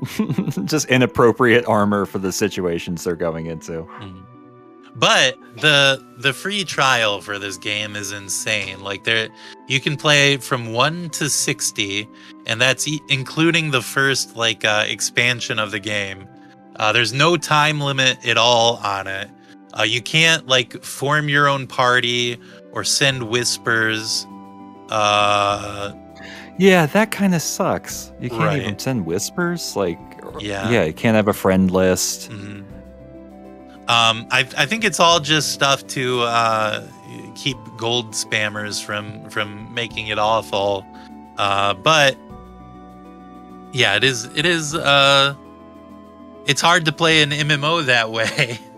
just inappropriate armor for the situations they're going into. Mhm. But the the free trial for this game is insane. Like there, you can play from one to sixty, and that's e- including the first like uh, expansion of the game. Uh, there's no time limit at all on it. Uh, you can't like form your own party or send whispers. Uh, Yeah, that kind of sucks. You can't Right. even send whispers like Yeah. Yeah, you can't have a friend list. mhm. Um, I I think it's all just stuff to uh, keep gold spammers from from making it awful. Uh, but yeah, it is it is uh, it's hard to play an MMO that way.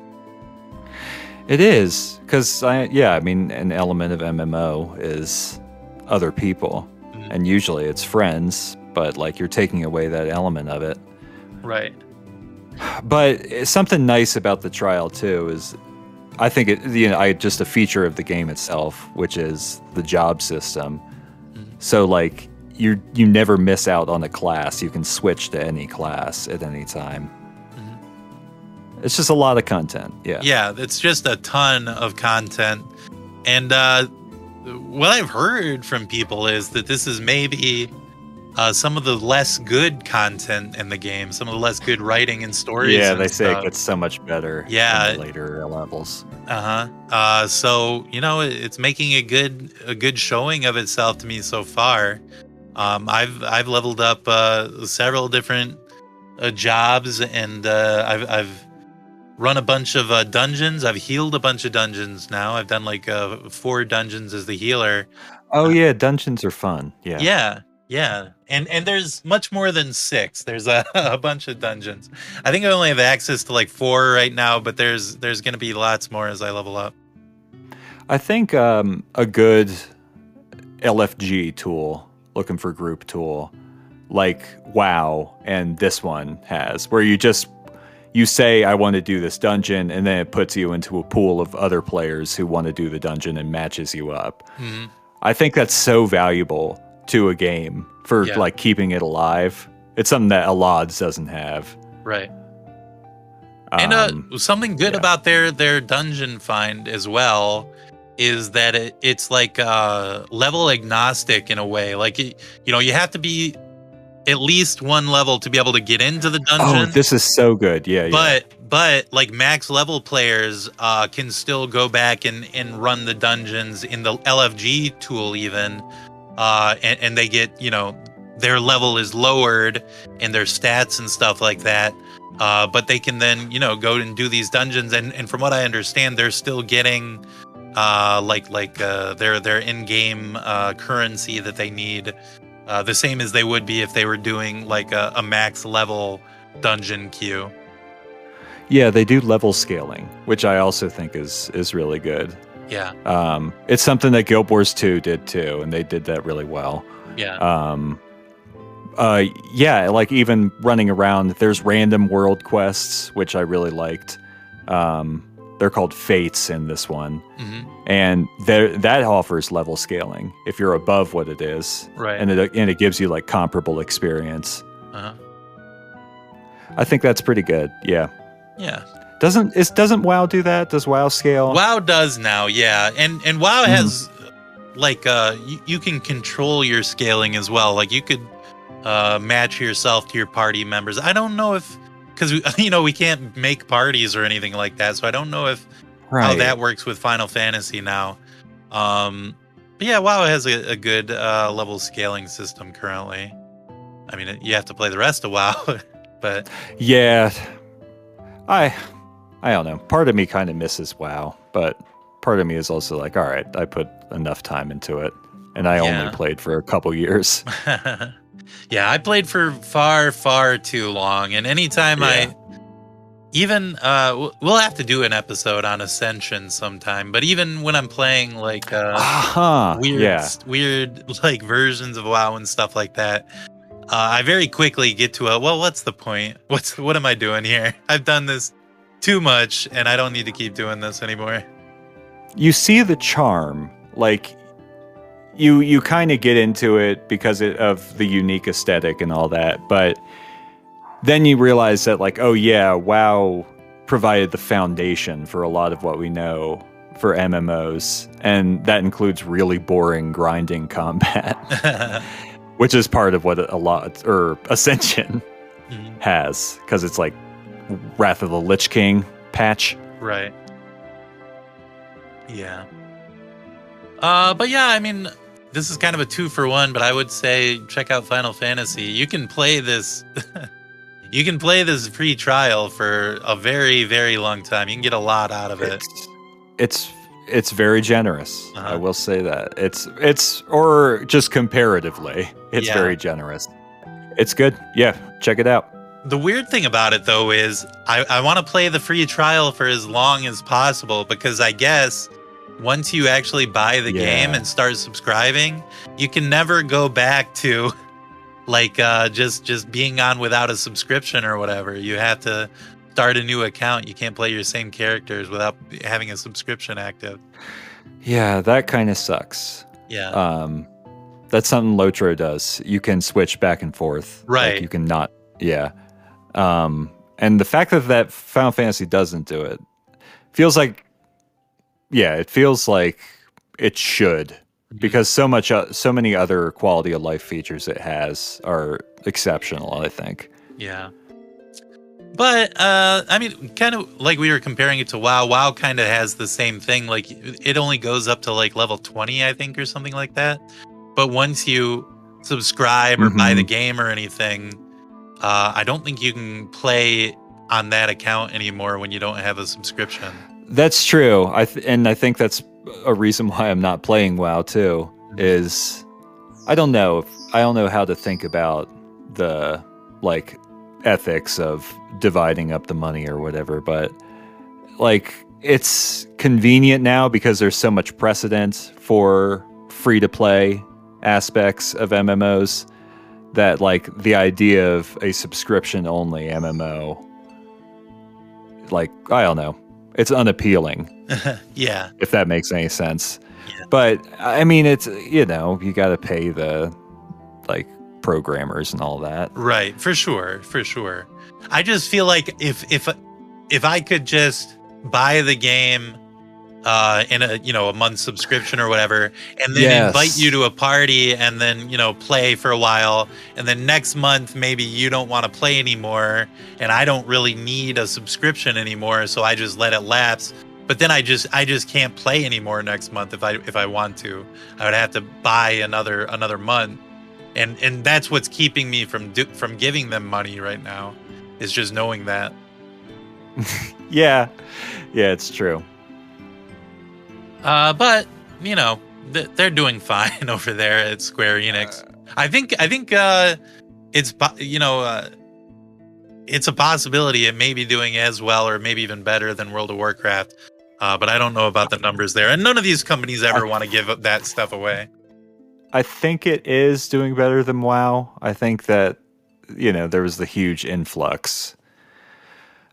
It is cuz I yeah, I mean an element of MMO is other people Mhm. and usually it's friends, but like you're taking away that element of it. right. But something nice about the trial too is, I think it you know I just a feature of the game itself, which is the job system. Mhm. So like you you never miss out on a class. You can switch to any class at any time. Mhm. It's just a lot of content. Yeah. Yeah, it's just a ton of content. And uh, what I've heard from people is that this is maybe uh, some of the less good content in the game, some of the less good writing and stories. Yeah, and they say it gets so much better. in Yeah. later levels. Uh-huh. Uh So you know, it's making a good a good showing of itself to me so far. Um, I've I've leveled up uh, several different uh, jobs, and uh, I've I've run a bunch of uh, dungeons. I've healed a bunch of dungeons now. I've done like uh, four dungeons as the healer. Oh yeah, dungeons are fun. Yeah. Yeah, yeah, and and there's much more than six. There's a, a bunch of dungeons. I think I only have access to like four right now, but there's there's gonna be lots more as I level up. I think um, a good LFG tool, looking for group tool, like WoW and this one has, where you just you say I want to do this dungeon, and then it puts you into a pool of other players who want to do the dungeon and matches you up. Mhm. I think that's so valuable to a game for Yeah. like keeping it alive. It's something that Allods doesn't have. Right. And uh, Um, something good yeah. about their their dungeon find as well is that it, it's like uh, level agnostic in a way. Like it, you know, you have to be at least one level to be able to get into the oh, dungeon. this is so good. Yeah, yeah. but but like max level players uh, can still go back and and run the dungeons in the LFG tool even, uh, and, and they get you know their level is lowered and their stats and stuff like that. Uh, but they can then you know go and do these dungeons and, and from what I understand they're still getting uh, like like uh, their their in-game uh, currency that they need uh, the same as they would be if they were doing like a, a max level dungeon queue. Yeah, they do level scaling, which I also think is is really good. Yeah, Um, it's something that Guild Wars 2 did too, and they did that really well. yeah, Um, uh, yeah, like even running around, there's random world quests, which I really liked. Um, they're called fates in this one, hmm and that offers level scaling if you're above what it is, right. and it and it gives you like comparable experience. Uh-huh. I think that's pretty good. Yeah. Yeah. Doesn't is doesn't WoW do that? Does WoW scale? WoW does now, yeah, and and WoW Mhm. has like uh you, you can control your scaling as well. Like you could uh match yourself to your party members. I don't know if because we you know we can't make parties or anything like that, so I don't know if how that works with Final Fantasy now. Um, but yeah, WoW has a, a good uh, level scaling system currently. I mean, you have to play the rest of WoW, but Yeah. I I don't know. Part of me kind of misses WoW, but part of me is also like, all right, I put enough time into it. And I Yeah. only played for a couple years. yeah, I played for far, far too long, and anytime Yeah. I even uh we'll have to do an episode on ascension sometime but even when i'm playing like uh uh-huh. weird Yeah. weird like versions of WoW and stuff like that. Uh, I very quickly get to a well, what's the point? What's what am I doing here? I've done this too much, and I don't need to keep doing this anymore. You see the charm. Like you you kind of get into it because it, of the unique aesthetic and all that, but then you realize that like, oh yeah, WoW provided the foundation for a lot of what we know for MMOs, and that includes really boring grinding combat. which is part of what a lot or Ascension Mhm, has because it's like Wrath of the Lich King patch. right. Yeah. Uh, but yeah, I mean, this is kind of a two for one. But I would say check out Final Fantasy. You can play this. you can play this free trial for a very, very long time. You can get a lot out of it. It's it's it's very generous. I Uh-huh. will say that it's it's or just comparatively, it's Yeah. very generous. It's good. Yeah, check it out. The weird thing about it though is I, I want to play the free trial for as long as possible because I guess once you actually buy the Yeah. game and start subscribing, you can never go back to like uh just just being on without a subscription or whatever. You have to start a new account. You can't play your same characters without having a subscription active. Yeah, that kind of sucks. Yeah. Um, that's something Lotro does. You can switch back and forth. Like, Right. you can not. Yeah. Um, and the fact that that Final Fantasy doesn't do it feels like, yeah, it feels like it should Mm-hmm. because so much, uh, so many other quality of life features it has are exceptional. I think. Yeah. But uh I mean kind of like we were comparing it to WoW. WoW kind of has the same thing like it only goes up to like level 20 I think or something like that. But once you subscribe or buy the game or anything, uh I don't think you can play on that account anymore when you don't have a subscription. That's true. I th- and I think that's a reason why I'm not playing WoW too. Is I don't know. If, I don't know how to think about the like ethics of dividing up the money or whatever. But like it's convenient now because there's so much precedent for free to play aspects of MMOs that like the idea of a subscription only MMO like I don't know it's unappealing yeah. if that makes any sense. Yeah. But I mean, it's you know you got to pay the like programmers and all that. Right, for sure, for sure. I just feel like if if if I could just buy the game uh in a you know a month subscription or whatever and then Yes. invite you to a party and then you know play for a while and then next month maybe you don't want to play anymore and I don't really need a subscription anymore so I just let it lapse. But then I just I just can't play anymore next month if I if I want to. I would have to buy another another month. And and that's what's keeping me from do, from giving them money right now is just knowing that. Yeah, yeah, it's true. Uh but you know th- they're doing fine over there at square enix i think i think uh it's you know uh it's a possibility it may be doing as well or maybe even better than world of warcraft uh, but I don't know about the numbers there, and none of these companies ever want to give that stuff away. I think it is doing better than WoW. I think that you know there was the huge influx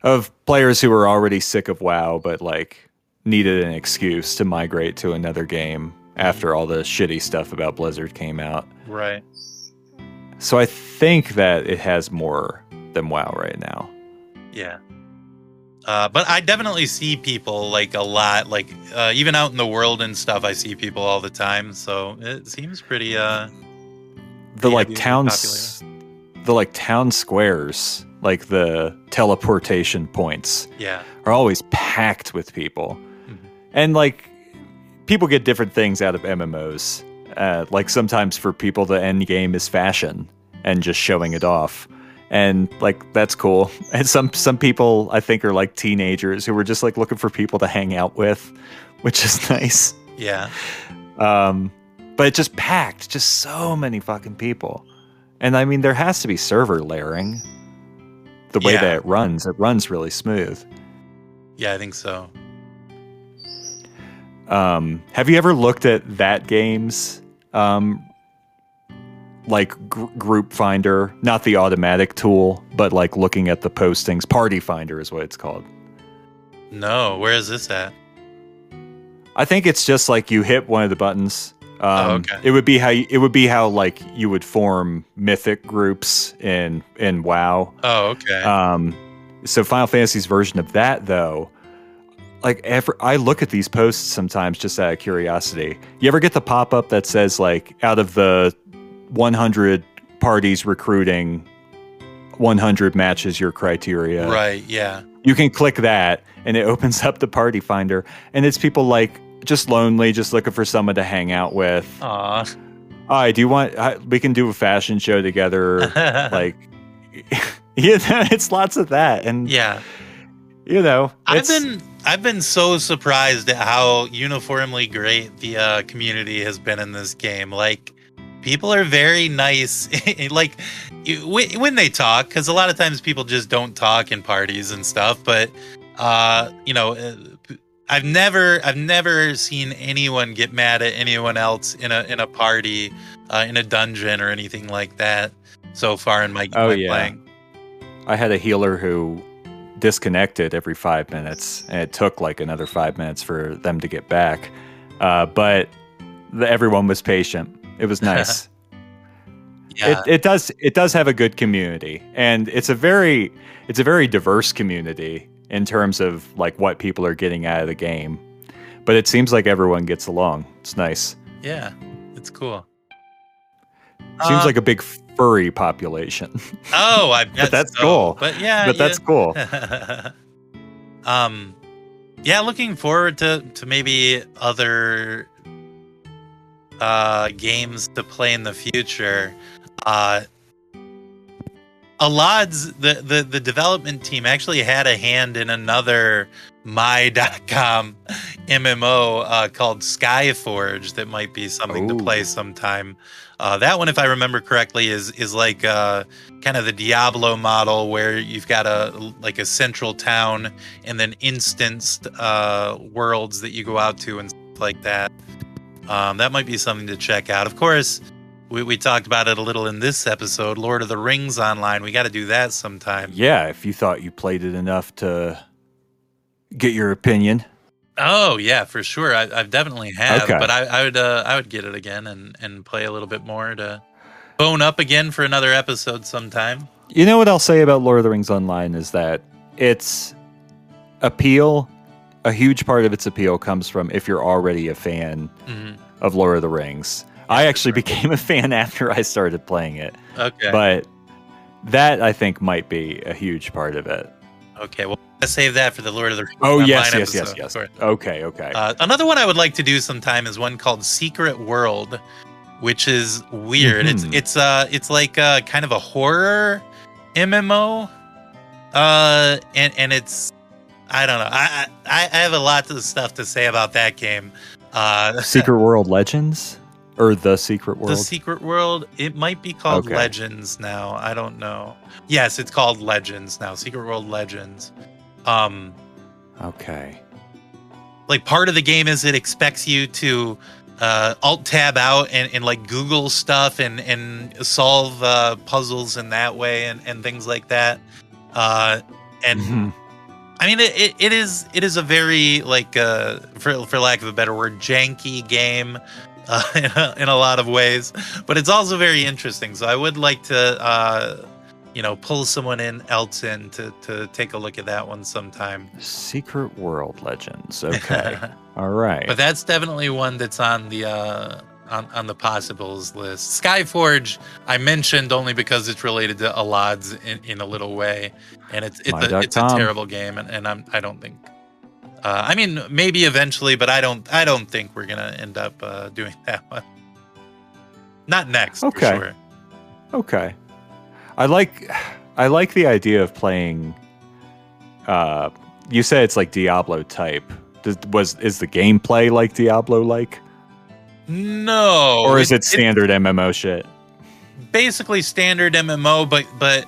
of players who were already sick of WoW, but like needed an excuse to migrate to another game after all the shitty stuff about Blizzard came out. Right. So I think that it has more than WoW right now. Yeah. Uh, but I definitely see people like a lot, like uh, even out in the world and stuff. I see people all the time, so it seems pretty. Uh, The Yeah, like towns, the like town squares, like the teleportation points, yeah, are always packed with people. And like people get different things out of MMOs. Uh, like sometimes for people, the end game is fashion and just showing it off, and like that's cool. And some some people I think are like teenagers who were just like looking for people to hang out with, which is nice. yeah, Um, but it just packed, just so many fucking people. And I mean, there has to be server layering. The way Yeah. that it runs, it runs really smooth. yeah. I think so. Um, have you ever looked at that game's um, like gr- group finder? Not the automatic tool, but like looking at the postings. Party finder is what it's called. No, where is this at? I think it's just like you hit one of the buttons. Um, Oh, okay. It would be how you, it would be how like you would form mythic groups in in WoW. Oh, okay. Um, so Final Fantasy's version of that, though, like ever, I look at these posts sometimes just out of curiosity. You ever get the pop up that says like out of the 100 parties recruiting, 100 matches your criteria. right. Yeah. You can click that, and it opens up the party finder, and it's people like just lonely, just looking for someone to hang out with. Aw. Hi, do you want? I, we can do a fashion show together. like, you know, it's lots of that, and yeah. you know, I've been I've been so surprised at how uniformly great the uh, community has been in this game. Like people are very nice. like when when they talk, because a lot of times people just don't talk in parties and stuff. But uh, you know, uh, I've never I've never seen anyone get mad at anyone else in a in a party, uh, in a dungeon or anything like that. So far in my, Oh, my yeah. playing. I had a healer who disconnected every five minutes, and it took like another five minutes for them to get back. Uh, but the, everyone was patient. It was nice. Yeah. it, it does it does have a good community and it's a very it's a very diverse community in terms of like what people are getting out of the game but it seems like everyone gets along it's nice yeah. It's cool. Seems Uh, like a big furry population Oh, I bet but that's so. cool. But yeah, but that's cool yeah. um, yeah. Looking forward to to maybe other uh games to play in the future. Uh, Allods the, the the development team actually had a hand in another my.com MMO uh, called Skyforge that might be something Ooh. to play sometime. Uh, that one, if I remember correctly, is is like uh, kind of the Diablo model where you've got a like a central town and then instanced uh, worlds that you go out to and stuff like that. Um, that might be something to check out. Of course, we, we talked about it a little in this episode. Lord of the Rings online. We got to do that sometime. yeah if you thought you played it enough to get your opinion Oh yeah, for sure. I, I've definitely have, Okay. but I, I would uh, I would get it again and and play a little bit more to bone up again for another episode sometime. you know what i'll say about lord of the rings online is that its appeal a huge part of its appeal comes from if you're already a fan Mhm. of lord of the rings i actually became a fan after i started playing it Okay. but that I think might be a huge part of it. okay. Well, save that for the Lord of the Rings. Oh yes, yes, yes, episode, yes. of. Okay, okay. Uh, another one I would like to do sometime is one called Secret World, which is weird. Mhm. It's it's uh it's like uh kind of a horror MMO, uh, and and it's I don't know. I I, I have a lot of stuff to say about that game. Uh, Secret World Legends or the Secret World? the Secret World. It might be called Okay. Legends now. I don't know. Yes, it's called Legends now. Secret World Legends. Um, okay. like part of the game is it expects you to uh, alt tab out and, and like Google stuff and and solve uh, puzzles in that way and, and things like that. Uh, and Mhm. I mean, it, it, it is it is a very like uh, for for lack of a better word, janky game. uh, in, a, in a lot of ways, but it's also very interesting. So I would like to, uh, you know, pull someone in else in to to take a look at that one sometime. Secret World Legends. Okay. All right. But that's definitely one that's on the uh, on, on the possibles list. Skyforge I mentioned only because it's related to Allods in, in a little way, and it's it's a, it's a terrible game, and, and I'm I don't think. Uh, I mean, maybe eventually, but I don't. I don't think we're gonna end up uh, doing that one. Not next, Okay. for sure. Okay. I like I like the idea of playing uh you said it's like Diablo type. Does, was is the gameplay like Diablo like? No, or is it it's standard MMO shit? basically standard MMO, but but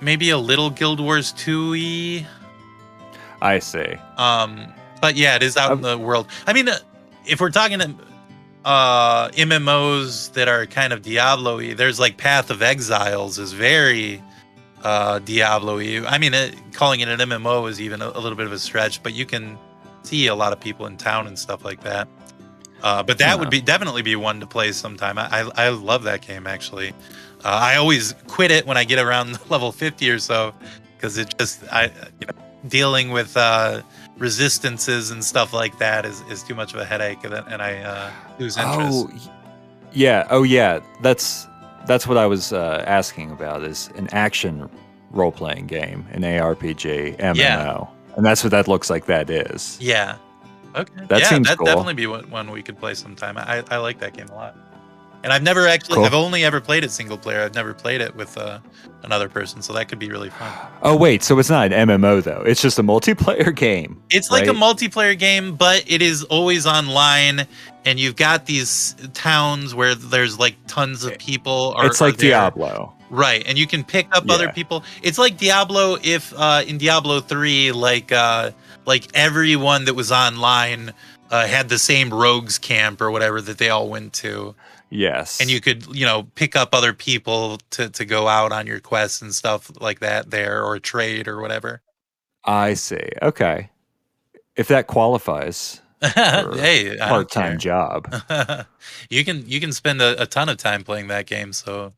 maybe a little Guild Wars two e. I see. Um, but yeah, it is out in the world. I mean, uh, if we're talking uh MMOs that are kind of Diablo-y, there's like Path of Exiles is very uh Diablo-y. I mean, it, calling it an MMO is even a, a little bit of a stretch, but you can see a lot of people in town and stuff like that. Uh, but that would be definitely be one to play sometime. I I, I love that game actually. Uh, I always quit it when I get around level 50 or so because it just I you know dealing with uh, resistances and stuff like that is, is too much of a headache and, and I uh, lose interest. Oh, yeah. Oh, yeah. That's that's what I was uh, asking about. Is an action role playing game, an ARPG MMO, Yeah. and that's what that looks like. That is. Yeah. Okay. That yeah, seems that'd cool. definitely be one, one we could play sometime. I, I like that game a lot. And I've never actually, Cool. I've only ever played it single player. I've never played it with uh, another person, so that could be really fun. Oh wait, so it's not an MMO though. It's just a multiplayer game. It's like a multiplayer game, but it is always online, and you've got these towns where there's like tons of people. Are, it's like. Diablo. Right, and you can pick up other people. It's like Diablo if uh, in Diablo three, like uh, like everyone that was online uh, had the same rogues camp or whatever that they all went to, Yes. and you could you know pick up other people to to go out on your quests and stuff like that there or trade or whatever. I see. Okay. If that qualifies hey, part time job. you can you can spend a, a ton of time playing that game, so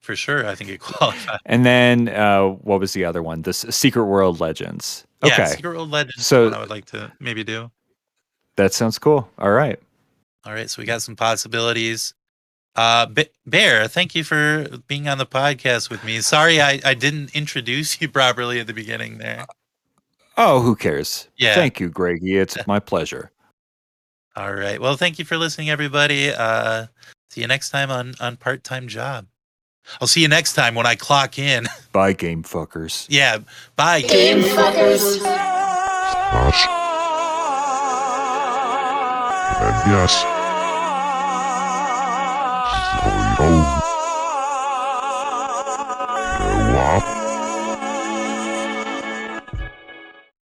for sure, I think it qualifies. And then uh, what was the other one? The S- Secret World Legends. Okay. Yeah, Secret World Legends. So I would like to maybe do. That sounds cool. All right. All right, so we got some possibilities. Uh, Ba- Bear, thank you for being on the podcast with me. Sorry, I, I didn't introduce you properly at the beginning there. Oh, who cares? Yeah. Thank you, Greggy. It's my pleasure. All right, well, thank you for listening, everybody. Uh, see you next time on on part time job. I'll see you next time when I clock in. Bye, game fuckers. yeah, bye. Game fuckers. Smash. And yes,